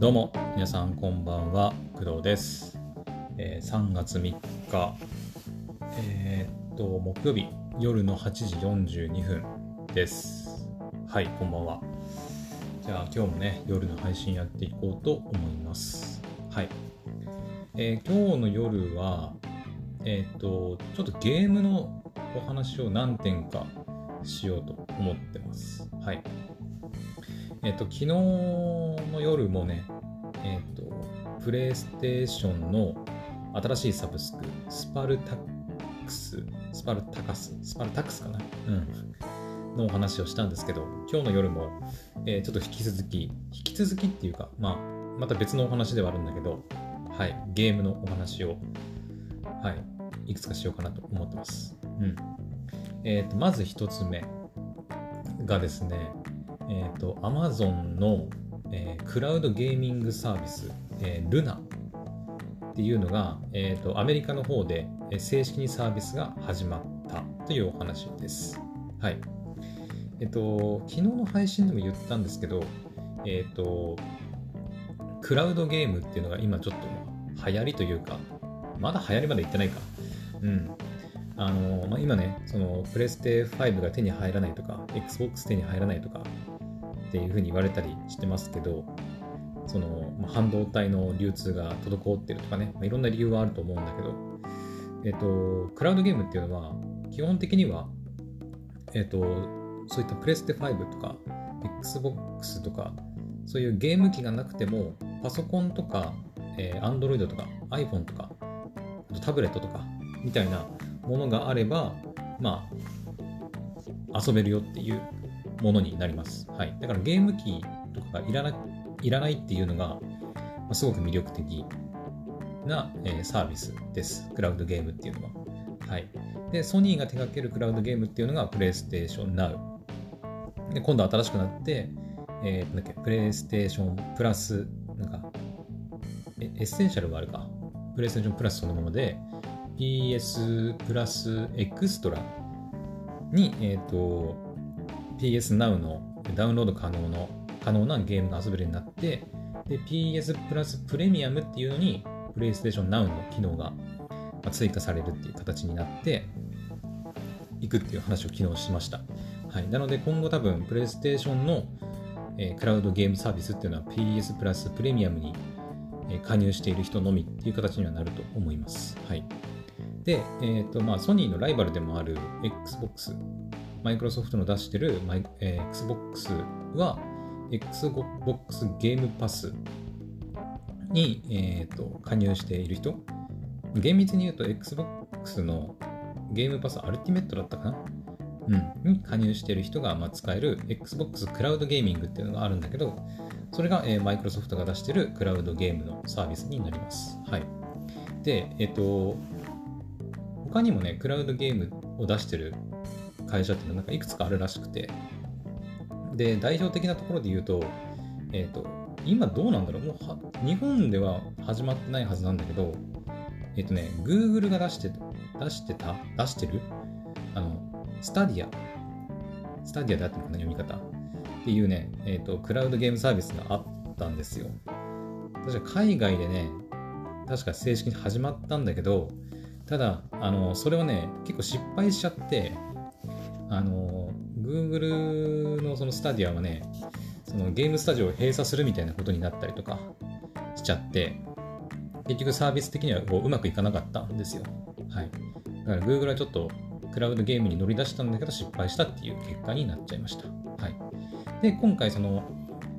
どうも皆さんこんばんは工藤です、えー3月3日。えーっと木曜日夜の8時42分です。はいこんばんは。じゃあ今日もね夜の配信やっていこうと思います。はい、えー今日の夜はえーっとちょっとゲームのお話を何点かしようと思ってます。はい。えっと、昨日の夜もね、えっと、プレイステーションの新しいサブスク、スパルタックス、スパルタカス、スパルタックスかな？うん。のお話をしたんですけど、今日の夜も、えーちょっと引き続き、引き続きっていうか、まあ、また別のお話ではあるんだけど、はい、ゲームのお話を、はい、いくつかしようかなと思ってます。うん。えっと、まず一つ目がですね、えっ、と、Amazon の、えークラウドゲーミングサービス、えー、Luna っていうのが、えーと、アメリカの方で正式にサービスが始まったというお話です。はい。えっ、と、昨日の配信でも言ったんですけど、えっ、と、クラウドゲームっていうのが今ちょっと流行りというか、まだ流行りまで行ってないか。うん。あのまあ、今ね、そのプレステ5が手に入らないとか、Xbox 手に入らないとかっていうふうに言われたりしてますけど、その、ま、半導体の流通が滞ってるとかね、まあ、いろんな理由はあると思うんだけど、えっと、クラウドゲームっていうのは、基本的には、えっと、そういったプレステ5とか、Xbox とか、そういうゲーム機がなくても、パソコンとか、えー Android とか iPhone とか、タブレットとか、みたいなものがあれば、まあ、遊べるよっていうものになります。はい。だからゲーム機とかがいらないらないっていうのが、まあすごく魅力的な、えーサービスです。クラウドゲームっていうのは。はい。で、ソニーが手掛けるクラウドゲームっていうのが PlayStation Now。で、今度新しくなって、えー、なんだっけ、PlayStation プラス、なんか、え、エッセンシャルがあるか。PlayStation プラスそのままで、PS プラスエクストラに、えっ、と、PS Now のダウンロード可能の可能なゲームが遊べるようになって、で、PS プラスプレミアムっていうのに PlayStation Now の機能が追加されるっていう形になっていくっていう話を昨日しました。はい。なので今後多分 PlayStation の、えークラウドゲームサービスっていうのは PS プラスプレミアムに、えー加入している人のみっていう形にはなると思います。はい。で、えっ、と、まあ、ソニーのライバルでもある Xbox、マイクロソフトの出してる、えー Xbox は Xbox ゲームパスに、えー、と加入している人厳密に言うと Xbox のゲームパスアルティメットだったかな？うん、に加入している人がまあ使える Xbox クラウドゲーミングっていうのがあるんだけど、それが、えー、マイクロソフトが出しているクラウドゲームのサービスになります。はい。で、えっ、と、他にもね、クラウドゲームを出してる会社っていうのはなんかいくつかあるらしくて、で、代表的なところで言うと、えっ、と、今どうなんだろうもう日本では始まってないはずなんだけど、えっ、とね、Google が出して、出してた出してるあの、スタディア。スタディアであってるかな読み方。っていうね、えっ、と、クラウドゲームサービスがあったんですよ。確か海外でね、確か正式に始まったんだけど、ただ、あの、それはね、結構失敗しちゃって、あの、Google のそのスタディアはね、そのゲームスタジオを閉鎖するみたいなことになったりとかしちゃって、結局サービス的にはこううまくいかなかったんですよ。はい。だから Google はちょっとクラウドゲームに乗り出したんだけど失敗したっていう結果になっちゃいました。はい。で、今回その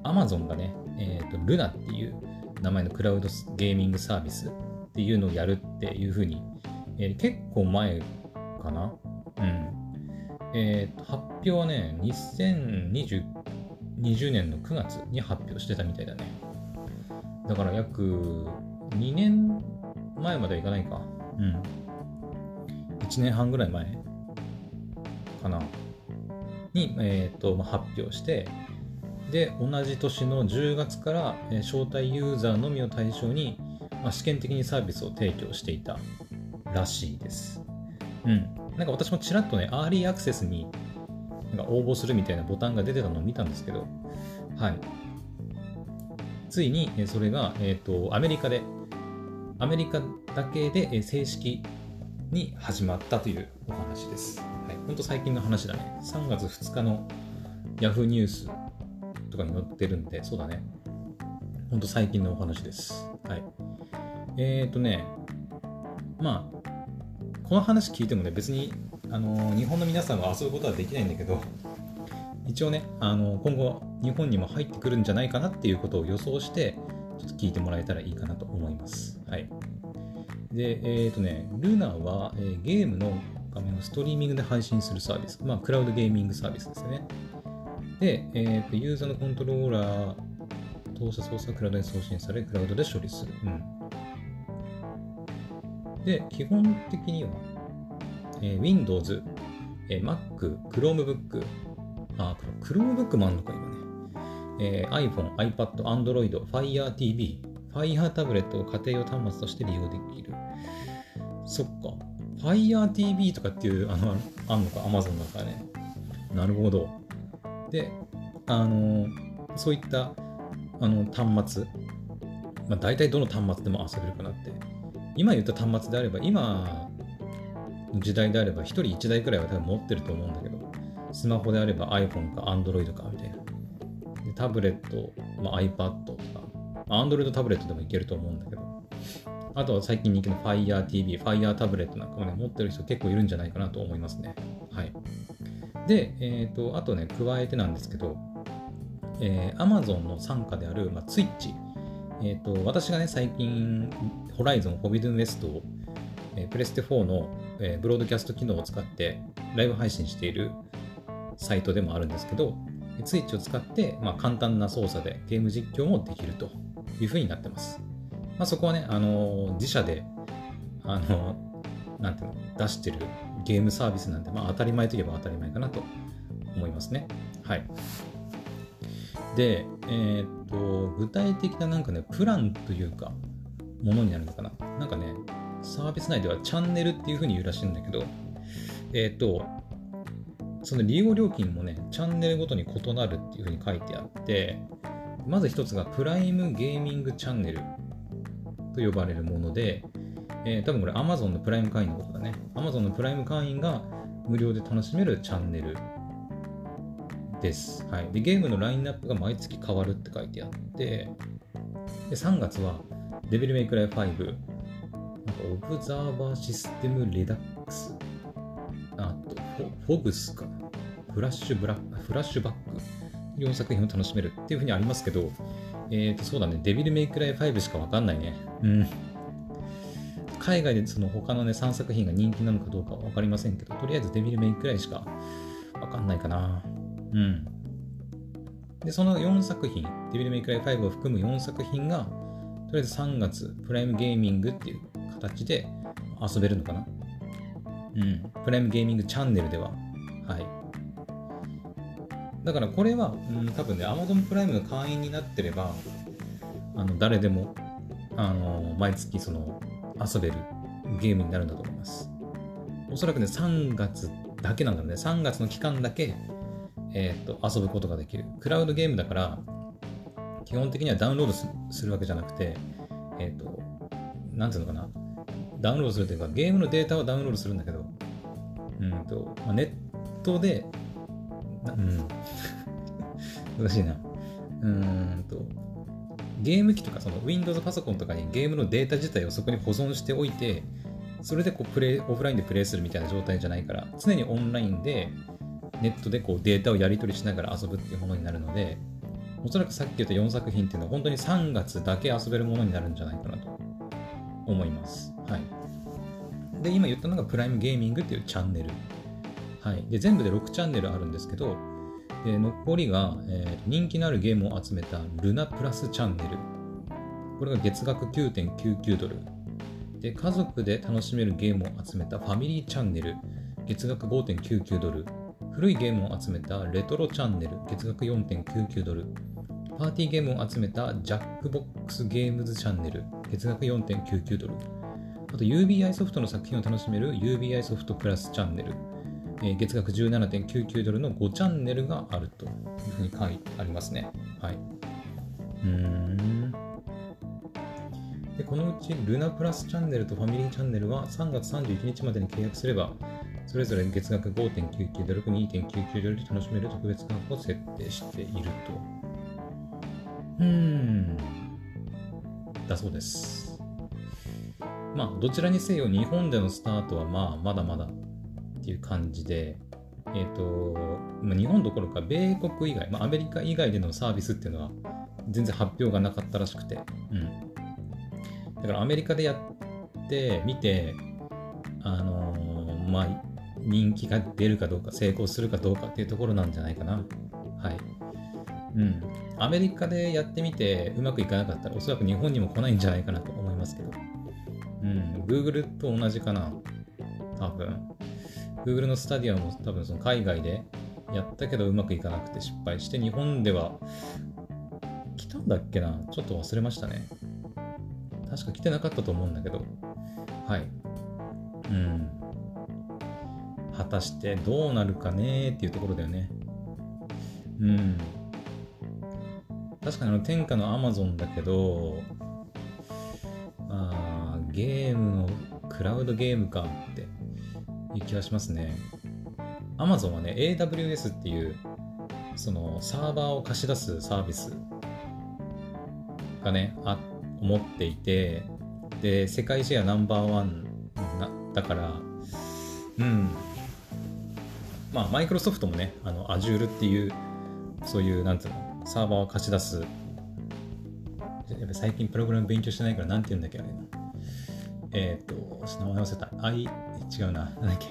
Amazon がね、えっ、と、Luna っていう名前のクラウドゲーミングサービスっていうのをやるっていうふうに、えー結構前かな。えーと発表はね、2020 20年の9月に発表してたみたいだね。だから約2年前まではいかないか。うん。1年半ぐらい前かな。に、えーとまあ、発表して、で、同じ年の10月から、えー招待ユーザーのみを対象に、まあ、試験的にサービスを提供していたらしいです。うん。なんか私もちらっとね、アーリーアクセスになんか応募するみたいなボタンが出てたのを見たんですけど、はい。ついにそれが、えーと、アメリカで、アメリカだけで正式に始まったというお話です。はい、ほんと最近の話だね。3月2日の Yahoo ニュースとかに載ってるんで、そうだね。ほんと最近のお話です。はい。えっ、ー、とね、まあ、この話聞いてもね、別に、あの日本の皆さんは遊ぶことはできないんだけど、一応ね、あの今後、日本にも入ってくるんじゃないかなっていうことを予想して、ちょっと聞いてもらえたらいいかなと思います。はい。で、えっ、ー、とね、ルナは、えー、ゲームの画面をストリーミングで配信するサービス。まあ、クラウドゲーミングサービスですね。で、え、ー、と、ユーザーのコントローラー、当社操作クラウドに送信され、クラウドで処理する。うん。で、基本的には、えー、Windows、えー、Mac、Chromebook、あ、Chromebook もあんのか、今ね。えー、iPhone、iPad、Android、Fire TV、Fire タブレットを家庭用端末として利用できる。そっか。Fire TV とかっていう、あの、あんのか、Amazon だからね。なるほど。で、あの、そういったあの端末、まあ、大体どの端末でも遊べるかなって。今言った端末であれば、今の時代であれば、1人1台くらいは多分持ってると思うんだけど、スマホであれば iPhone か Android かみたいな。でタブレット、まあ、iPad とか、Android タブレットでもいけると思うんだけど、あとは最近人気の Fire TV、Fire タブレットなんかもね、持ってる人結構いるんじゃないかなと思いますね。はい。で、えっ、ー、と、あとね、加えてなんですけど、えー、Amazon の傘下である、まあ、Twitch。えっ、ー、と、私がね、最近、ホライゾン、ホビドゥンウェストを、えー、プレステ4の、えー、ブロードキャスト機能を使ってライブ配信しているサイトでもあるんですけど、Twitch を使って、まあ、簡単な操作でゲーム実況もできるというふうになってます。まあ、そこはね、あの自社で、あのなんていうの、出してるゲームサービスなんで、まあ、当たり前といえば当たり前かなと思いますね。はい。で、えー、っと、具体的ななんかね、プランというか、ものになるのかな。なんかね、サービス内ではチャンネルっていうふうに言うらしいんだけど、えー、っと、その利用料金もね、チャンネルごとに異なるっていうふうに書いてあって、まず一つがプライムゲーミングチャンネルと呼ばれるもので、えー、多分これ Amazon のプライム会員のことだね。Amazon のプライム会員が無料で楽しめるチャンネルです。はい、でゲームのラインナップが毎月変わるって書いてあって、で3月はデビルメイクライフ5、なんかオブザーバーシステムレダックス、あとフォグスか、フラッシュブラフラッシュバック、4作品を楽しめるっていうふうにありますけど、えっ、ー、と、そうだね、デビルメイクライフ5しかわかんないね。うん。海外でその他のね、3作品が人気なのかどうかは分かりませんけど、とりあえずデビルメイクくらいしか分かんないかな。うん。で、その4作品、デビルメイクライ5を含む4作品が、とりあえず3月、プライムゲーミングっていう形で遊べるのかな？うん。プライムゲーミングチャンネルでは。はい。だからこれは、うん、多分ね、Amazon プライムの会員になってれば、あの誰でも、あの毎月その遊べるゲームになるんだと思います。おそらくね、3月だけなんだろうね。3月の期間だけ、えー、っと、遊ぶことができる。クラウドゲームだから、基本的にはダウンロードするわけじゃなくて、えー、っと、なんていうのかな。ダウンロードするというか、ゲームのデータをダウンロードするんだけど、うんと、まあ、ネットで、うん、難しいな。うんと、ゲーム機とかその Windows パソコンとかにゲームのデータ自体をそこに保存しておいて、それでこうプレイオフラインでプレイするみたいな状態じゃないから、常にオンラインでネットでこうデータをやり取りしながら遊ぶっていうものになるので、おそらくさっき言った4作品っていうのは本当に3月だけ遊べるものになるんじゃないかなと思います。はい。で、今言ったのがプライムゲーミングっていうチャンネル。はい。で、全部で6チャンネルあるんですけど、で残りが、えー、人気のあるゲームを集めたルナプラスチャンネル。これが月額9.99ドル。で、家族で楽しめるゲームを集めたファミリーチャンネル。月額5.99ドル。古いゲームを集めたレトロチャンネル。月額4.99ドル。パーティーゲームを集めたジャックボックスゲームズチャンネル。月額4.99ドル。あと UBI ソフトの作品を楽しめる UBI ソフトプラスチャンネル。え月額17.99ドルの5チャンネルがあるというふうに書いてありますね。はい。うん。でこのうちルナプラスチャンネルとファミリーチャンネルは3月31日までに契約すれば、それぞれ月額5.99ドルと2.99ドルで楽しめる特別価格を設定していると。うーん。だそうです。まあ、どちらにせよ日本でのスタートはまあ、まだまだっていう感じで、えっ、と、まあ、日本どころか米国以外、まあ、アメリカ以外でのサービスっていうのは全然発表がなかったらしくて、うん。だからアメリカでやってみて、あのーまあ、人気が出るかどうか、成功するかどうかっていうところなんじゃないかな。はい。うん。アメリカでやってみてうまくいかなかったら、おそらく日本にも来ないんじゃないかなと思いますけど。うん。Google と同じかな。多分。Google のスタディアも多分その海外でやったけどうまくいかなくて失敗して、日本では来たんだっけなちょっと忘れましたね。確か来てなかったと思うんだけど。はい。うん。果たしてどうなるかねっていうところだよね。うん。確かにあの天下の Amazon だけど、まあ、ゲームの、クラウドゲームかっていう気がしますね。Amazon はね、AWS っていう、そのサーバーを貸し出すサービスがね、あ持っていて、で、世界シェアナンバーワンなだから、うん。まあ、マイクロソフトもね、あの、Azure っていう、そういう、なんつうの、サーバーを貸し出す。やっぱ最近プログラム勉強してないから、なんて言うんだっけ、あれな。えっ、と、名前忘れた。I、違うな。なんだっけ。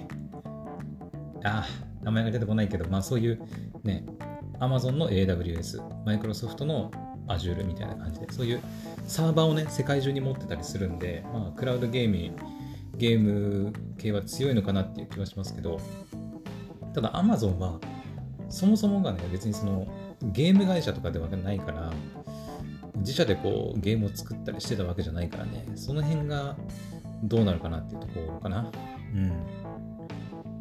あー、名前が出てこないけど、まあそういうね、Amazon の AWS、マイクロソフトの Azure みたいな感じで、そういうサーバーをね、世界中に持ってたりするんで、まあ、クラウドゲーム、ゲーム系は強いのかなっていう気はしますけど、ただ Amazon は、そもそもがね、別にそのゲーム会社とかではないから、自社でこうゲームを作ったりしてたわけじゃないからね、その辺がどうなるかなっていうところかな。うん。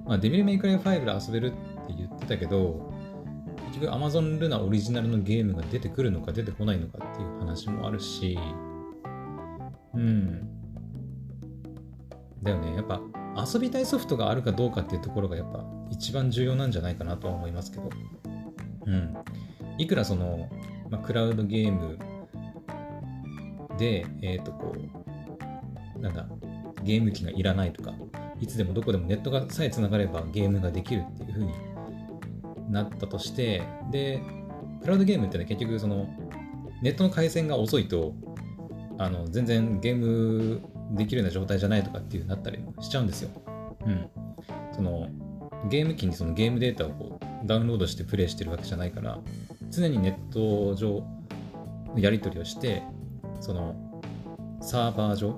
まあ、デビルメイクライ5で遊べるって言ってたけど、結局 Amazon ルナオリジナルのゲームが出てくるのか出てこないのかっていう話もあるし、うん。だよね。やっぱ遊びたいソフトがあるかどうかっていうところがやっぱ一番重要なんじゃないかなとは思いますけど。うん。いくらその、まあ、クラウドゲームで、えっ、とこう、なんだ、ゲーム機がいらないとか、いつでもどこでもネットがさえつながればゲームができるっていう風になったとして、で、クラウドゲームってね、結局その、ネットの回線が遅いと、あの、全然ゲームできるような状態じゃないとかっていうなったりしちゃうんですよ。うん。その、ゲーム機にそのゲームデータをこうダウンロードしてプレイしてるわけじゃないから、常にネット上のやり取りをして、その、サーバー上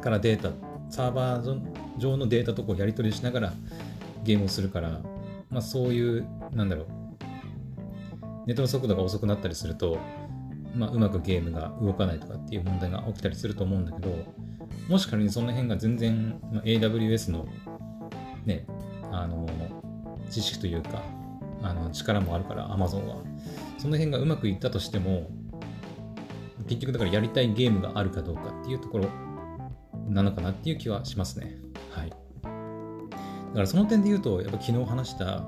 からデータ、サーバー上のデータとこうやり取りしながらゲームをするから、まあそういう、なんだろう、ネットの速度が遅くなったりすると、まあ、うまくゲームが動かないとかっていう問題が起きたりすると思うんだけど、もし仮にその辺が全然、まあ、AWS のね、あの、知識というか、あの力もあるから、Amazon は。その辺がうまくいったとしても、結局だからやりたいゲームがあるかどうかっていうところなのかなっていう気はしますね。はい。だからその点で言うと、やっぱ昨日話した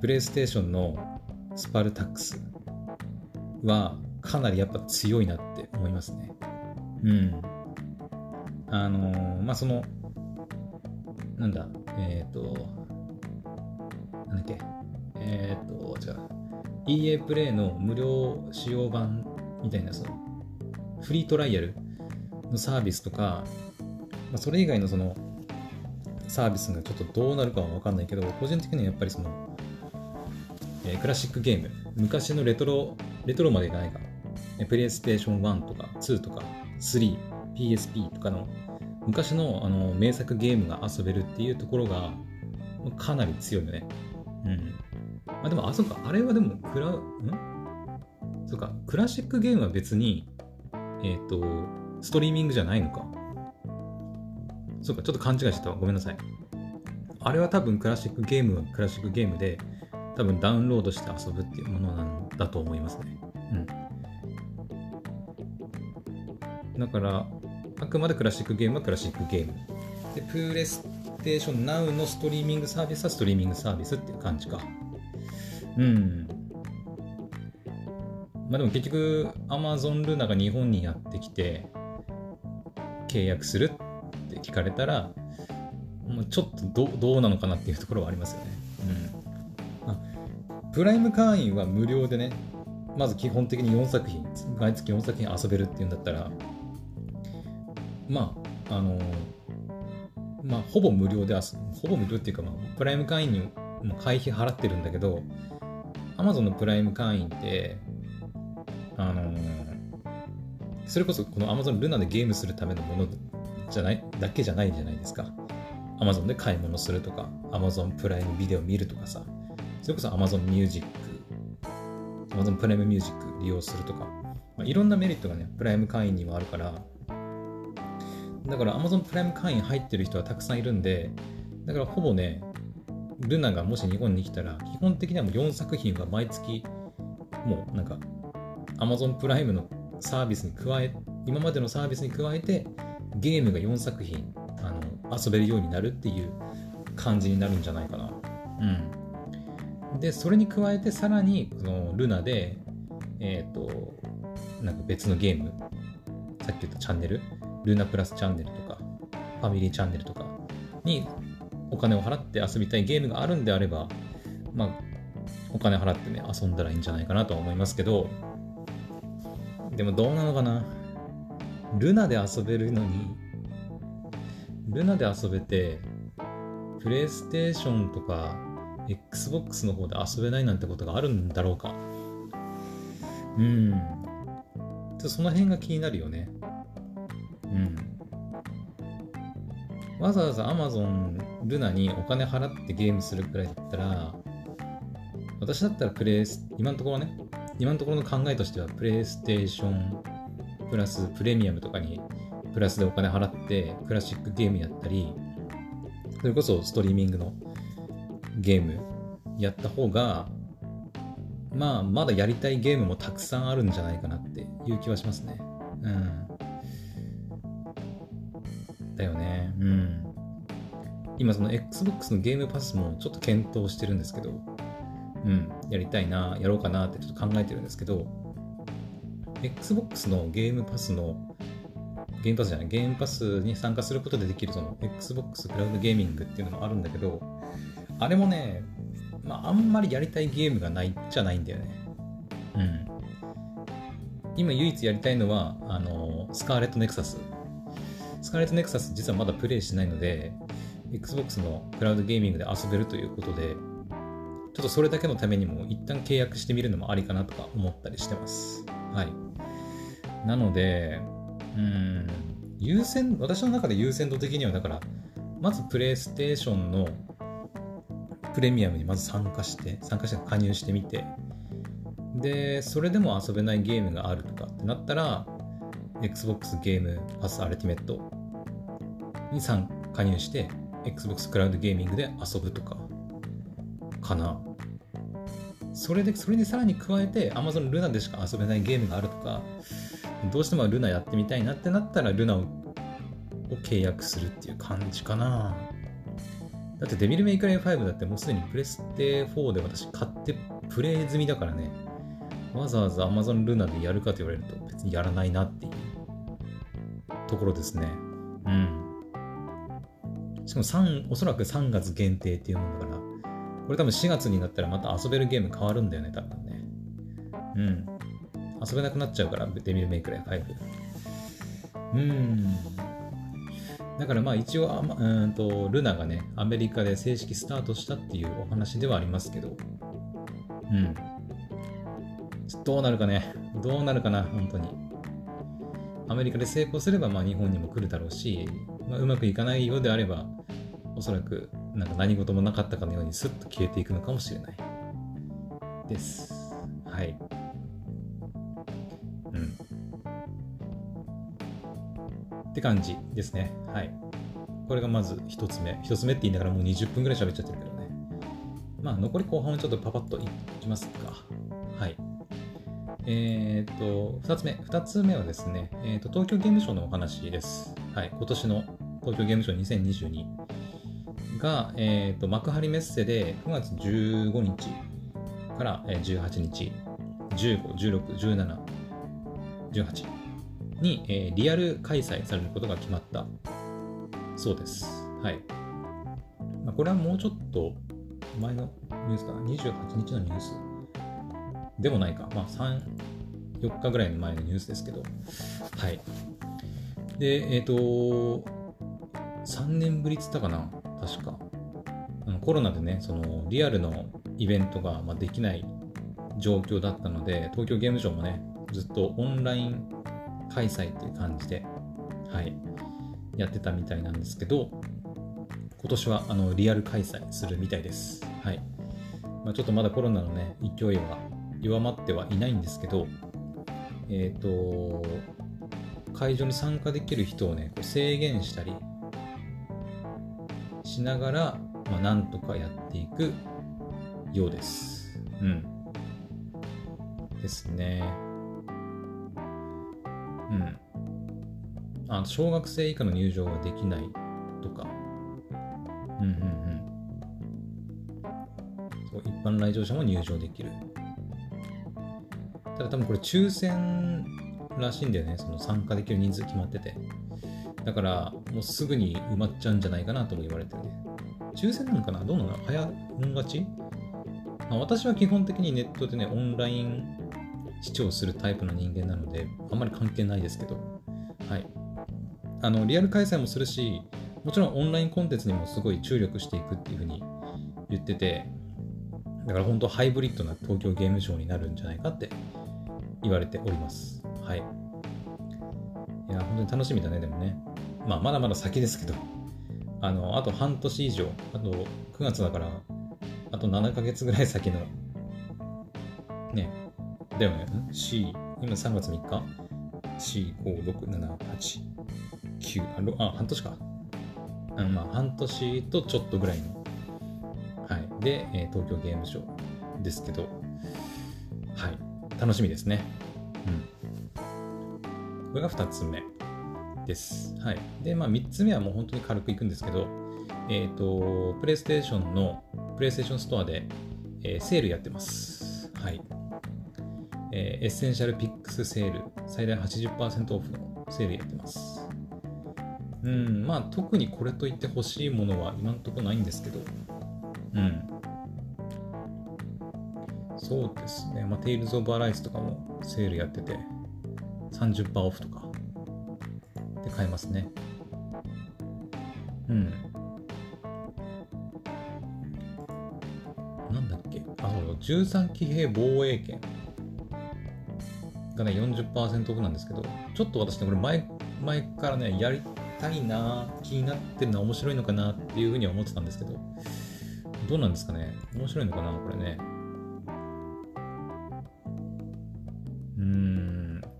プレイステーションのスパルタックスはかなりやっぱ強いなって思いますね。うん。あのーまあ、その、なんだ、えっ、と、なんだっけ、えっ、と、違う、EA プレイの無料使用版みたいな、その、フリートライアルのサービスとか、まあ、それ以外のその、サービスがちょっとどうなるかは分かんないけど、個人的にはやっぱりその、えクラシックゲーム、昔のレトロ、レトロまでいかないか、えプレイステーション1とか2とか3、PSP とかの昔のあの名作ゲームが遊べるっていうところがかなり強いよね。うん。まあでも、あ、そうか、あれはでも、クラ、ん？そうか、クラシックゲームは別に、えっ、と、ストリーミングじゃないのか。そうか、ちょっと勘違いしてたわ。ごめんなさい。あれは多分クラシックゲームはクラシックゲームで、多分ダウンロードして遊ぶっていうものなんだと思いますね。うん。だから、あくまでクラシックゲームはクラシックゲーム。で、プレステーション Now のストリーミングサービスはストリーミングサービスっていう感じか。うん。まあでも結局、Amazon ルナが日本にやってきて、契約するって聞かれたら、もうちょっとどうどうなのかなっていうところはありますよね。うん。あプライム会員は無料でね、まず基本的に4作品、毎月4作品遊べるっていうんだったら、まあ、あの、まあ、ほぼ無料でほぼ無料っていうか、まあ、プライム会員にも会費払ってるんだけど、Amazon のプライム会員って、あのそれこそこの Amazon ルナでゲームするためのものじゃない、だけじゃないじゃないですか。Amazon で買い物するとか、Amazon プライムビデオ見るとかさ、それこそ Amazon ミュージック、Amazon プライムミュージック利用するとか、まあ、いろんなメリットがね、プライム会員にもあるから、だから Amazon プライム会員入ってる人はたくさんいるんで、だからほぼね、ルナがもし日本に来たら、基本的にはもう4作品が毎月、もうなんか、Amazon プライムのサービスに加え、今までのサービスに加えて、ゲームが4作品あの遊べるようになるっていう感じになるんじゃないかな。うん。で、それに加えて、さらに、このルナで、えっ、と、なんか別のゲーム、さっき言ったチャンネル、ルナプラスチャンネルとか、ファミリーチャンネルとかにお金を払って遊びたいゲームがあるんであれば、まあ、お金払ってね、遊んだらいいんじゃないかなとは思いますけど、でもどうなのかな？ルナで遊べるのに、ルナで遊べて、プレイステーションとか、Xbox の方で遊べないなんてことがあるんだろうか。うん。とその辺が気になるよね。わざわざ Amazon ルナにお金払ってゲームするくらいだったら、私だったらプレイス、今のところね、今のところの考えとしては、プレイステーションプラスプレミアムとかにプラスでお金払ってクラシックゲームやったり、それこそストリーミングのゲームやった方が、まあ、まだやりたいゲームもたくさんあるんじゃないかなっていう気はしますね。うん。だよね。うん。今その Xbox のゲームパスもちょっと検討してるんですけど、うん、やりたいな、やろうかなってちょっと考えてるんですけど、Xbox のゲームパスの、ゲームパスじゃない、ゲームパスに参加することでできるその Xbox クラウドゲーミングっていうのもあるんだけど、あれもね、まあ、あんまりやりたいゲームがないじゃないんだよね。うん。今唯一やりたいのは、あの、スカーレットネクサス。スカーレットネクサス実はまだプレイしてないので、Xbox のクラウドゲーミングで遊べるということで、ちょっとそれだけのためにも一旦契約してみるのもありかなとか思ったりしてます。はい。なので、うん、優先、私の中で優先度的には、だから、まずプレイステーションのプレミアムにまず参加して、参加して加入してみて、で、それでも遊べないゲームがあるとかってなったら、Xbox ゲームパスアルティメットに参加入して、Xbox クラウドゲーミングで遊ぶとか、かな。それで、それにさらに加えて Amazon ルナでしか遊べないゲームがあるとか、どうしてもルナやってみたいなってなったらルナをを契約するっていう感じかな。だってデビルメイクライ5だってもうすでにプレステ4で私買ってプレイ済みだからね。わざわざ Amazon ルナでやるかと言われると別にやらないなっていうところですね。うん。しかも3、おそらく3月限定っていうものだから、これ多分4月になったらまた遊べるゲーム変わるんだよね、多分ね。うん。遊べなくなっちゃうから、デビルメイクライ5。うん。だからまあ一応あま、うんと、ルナがね、アメリカで正式スタートしたっていうお話ではありますけど、うん。どうなるかね、どうなるかな、本当に。アメリカで成功すれば、まあ日本にも来るだろうし、まあ、うまくいかないようであれば、おそらくなんか何事もなかったかのようにスッと消えていくのかもしれない。です。はい。うん。って感じですね。はい。これがまず一つ目。一つ目って言いながらもう20分ぐらい喋っちゃってるけどね。まあ残り後半はちょっとパパッといきますか。はい。えっ、と、2つ目。2つ目はですね、えっ、と、東京ゲームショウのお話です。はい。今年の東京ゲームショウ2022が、えっ、と、幕張メッセで9月15日から18日、15、16、17、18に、えー、リアル開催されることが決まったそうです。はい。まあ、これはもうちょっと前のニュースかな、28日のニュースでもないか、まあ3、4日ぐらいの前のニュースですけど、はい。で、えっ、ー、と、3年ぶりっつったかな、確か。あのコロナでね、そのリアルのイベントが、まあ、できない状況だったので、東京ゲームショウもね、ずっとオンライン開催っていう感じで、はい、やってたみたいなんですけど、今年はあのリアル開催するみたいです。はい。まあ、ちょっとまだコロナのね、勢いは弱まってはいないんですけど、えっ、ー、と、会場に参加できる人をね、こう制限したりしながら、まあ、なんとかやっていくようです。うん。ですね。うん。あ小学生以下の入場はできないとか。うんうんうん。そう一般来場者も入場できる。ただ多分これ抽選らしいんだよね。その参加できる人数決まってて。だからもうすぐに埋まっちゃうんじゃないかなとも言われてるね。抽選なのかな？どうなの？早ん勝ち？ま私は基本的にネットでね、オンライン視聴するタイプの人間なので、あんまり関係ないですけど、はい。あの、リアル開催もするし、もちろんオンラインコンテンツにもすごい注力していくっていうふうに言ってて、だから本当ハイブリッドな東京ゲームショウになるんじゃないかって言われております。はい。いや、本当に楽しみだね、でもね。まあ、まだまだ先ですけど、あの、あと半年以上、あと9月だから、あと7ヶ月ぐらい先の、ね、だよね、C、今3月3日 ?C、5、6、7、8、9、あ、あ半年か。あまあ、半年とちょっとぐらいの、はい。で、えー、東京ゲームショウですけど、はい。楽しみですね。うん。これが2つ目です。はい。で、まあ3つ目はもう本当に軽くいくんですけど、えっ、ー、と、プレイステーションの、プレイステーションストアで、えー、セールやってます。はい。えー、エッセンシャルピックスセール、最大80%オフのセールやってます。うん、まあ特にこれといって欲しいものは今んところないんですけど、うん。そうですね。まあ、テイルズ・オブ・アライスとかもセールやってて、30%オフとかで買えますね。うん。なんだっけ？あ、そう、13騎兵防衛権がね、40%オフなんですけど、ちょっと私ね、これ前、前からね、やりたいな、気になってるのは面白いのかなっていうふうには思ってたんですけど、どうなんですかね？面白いのかなこれね。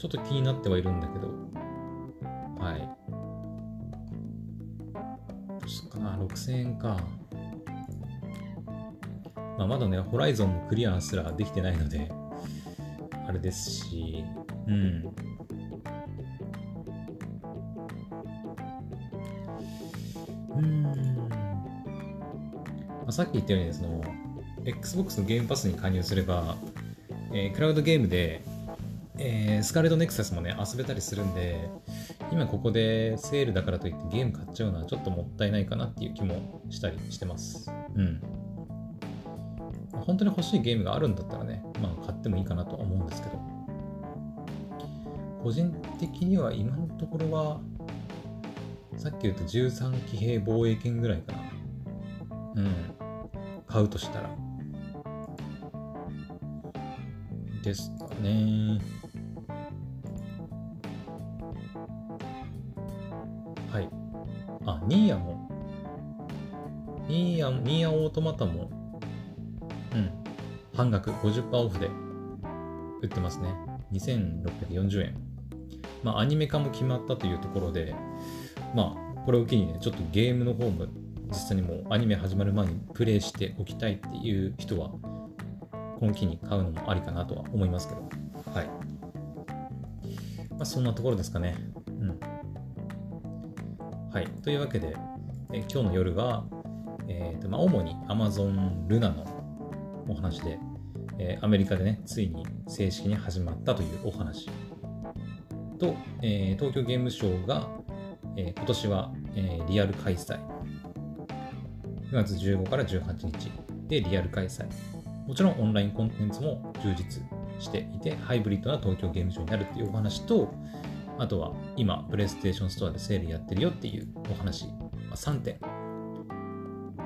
ちょっと気になってはいるんだけど、はい。どうすっかな、6000円か。まあ、まだね、ホライゾンのクリアすらできてないので、あれですし、うん。うん。まあ、さっき言ったように、その、Xbox のゲームパスに加入すれば、えー、クラウドゲームでえー、スカーレットネクサスもね、遊べたりするんで、今ここでセールだからといってゲーム買っちゃうのはちょっともったいないかなっていう気もしたりしてます。うん。本当に欲しいゲームがあるんだったらね、まあ買ってもいいかなとは思うんですけど、個人的には今のところは、さっき言った13騎兵防衛権ぐらいかな。うん。買うとしたら。ですかね。ニーヤも、ニーヤ、ニーヤオートマタも、うん、半額50%オフで売ってますね。2640円。まあ、アニメ化も決まったというところで、まあ、これを機にね、ちょっとゲームの方も実際にもうアニメ始まる前にプレイしておきたいっていう人は、この機に買うのもありかなとは思いますけど。はい。まあ、そんなところですかね。はい。というわけで、え今日の夜は、えーとまあ、主に Amazon ルナのお話で、えー、アメリカでね、ついに正式に始まったというお話と、えー、東京ゲームショウが、えー、今年は、えリアル開催。9月15から18日でリアル開催。もちろんオンラインコンテンツも充実していて、ハイブリッドな東京ゲームショウになるっていうお話と、あとは今、プレイステーションストアでセールやってるよっていうお話、まあ、3点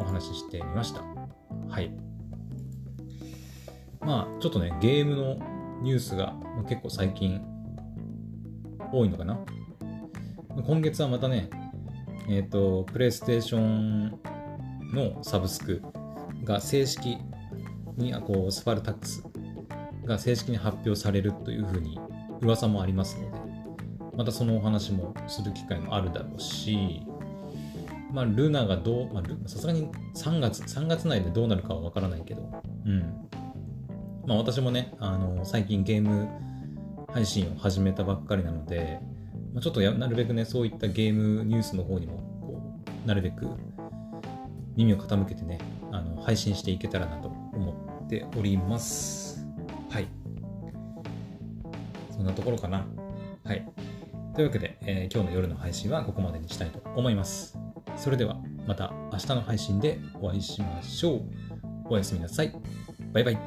お話ししてみました。はい。まあ、ちょっとね、ゲームのニュースが結構最近多いのかな。今月はまたね、えっ、ー、と、プレイステーションのサブスクが正式に、こう、スパルタックスが正式に発表されるというふうに噂もありますので、またそのお話もする機会もあるだろうし、まあ、ルナがどう、まあ、さすがに3月、3月内でどうなるかはわからないけど、うん。まあ、私もね、あの、最近ゲーム配信を始めたばっかりなので、まあ、ちょっとやなるべくね、そういったゲームニュースの方にも、こう、なるべく耳を傾けてね、あの、配信していけたらなと思っております。はい。そんなところかな。はい。というわけで、えー、今日の夜の配信はここまでにしたいと思います。それではまた明日の配信でお会いしましょう。おやすみなさい。バイバイ。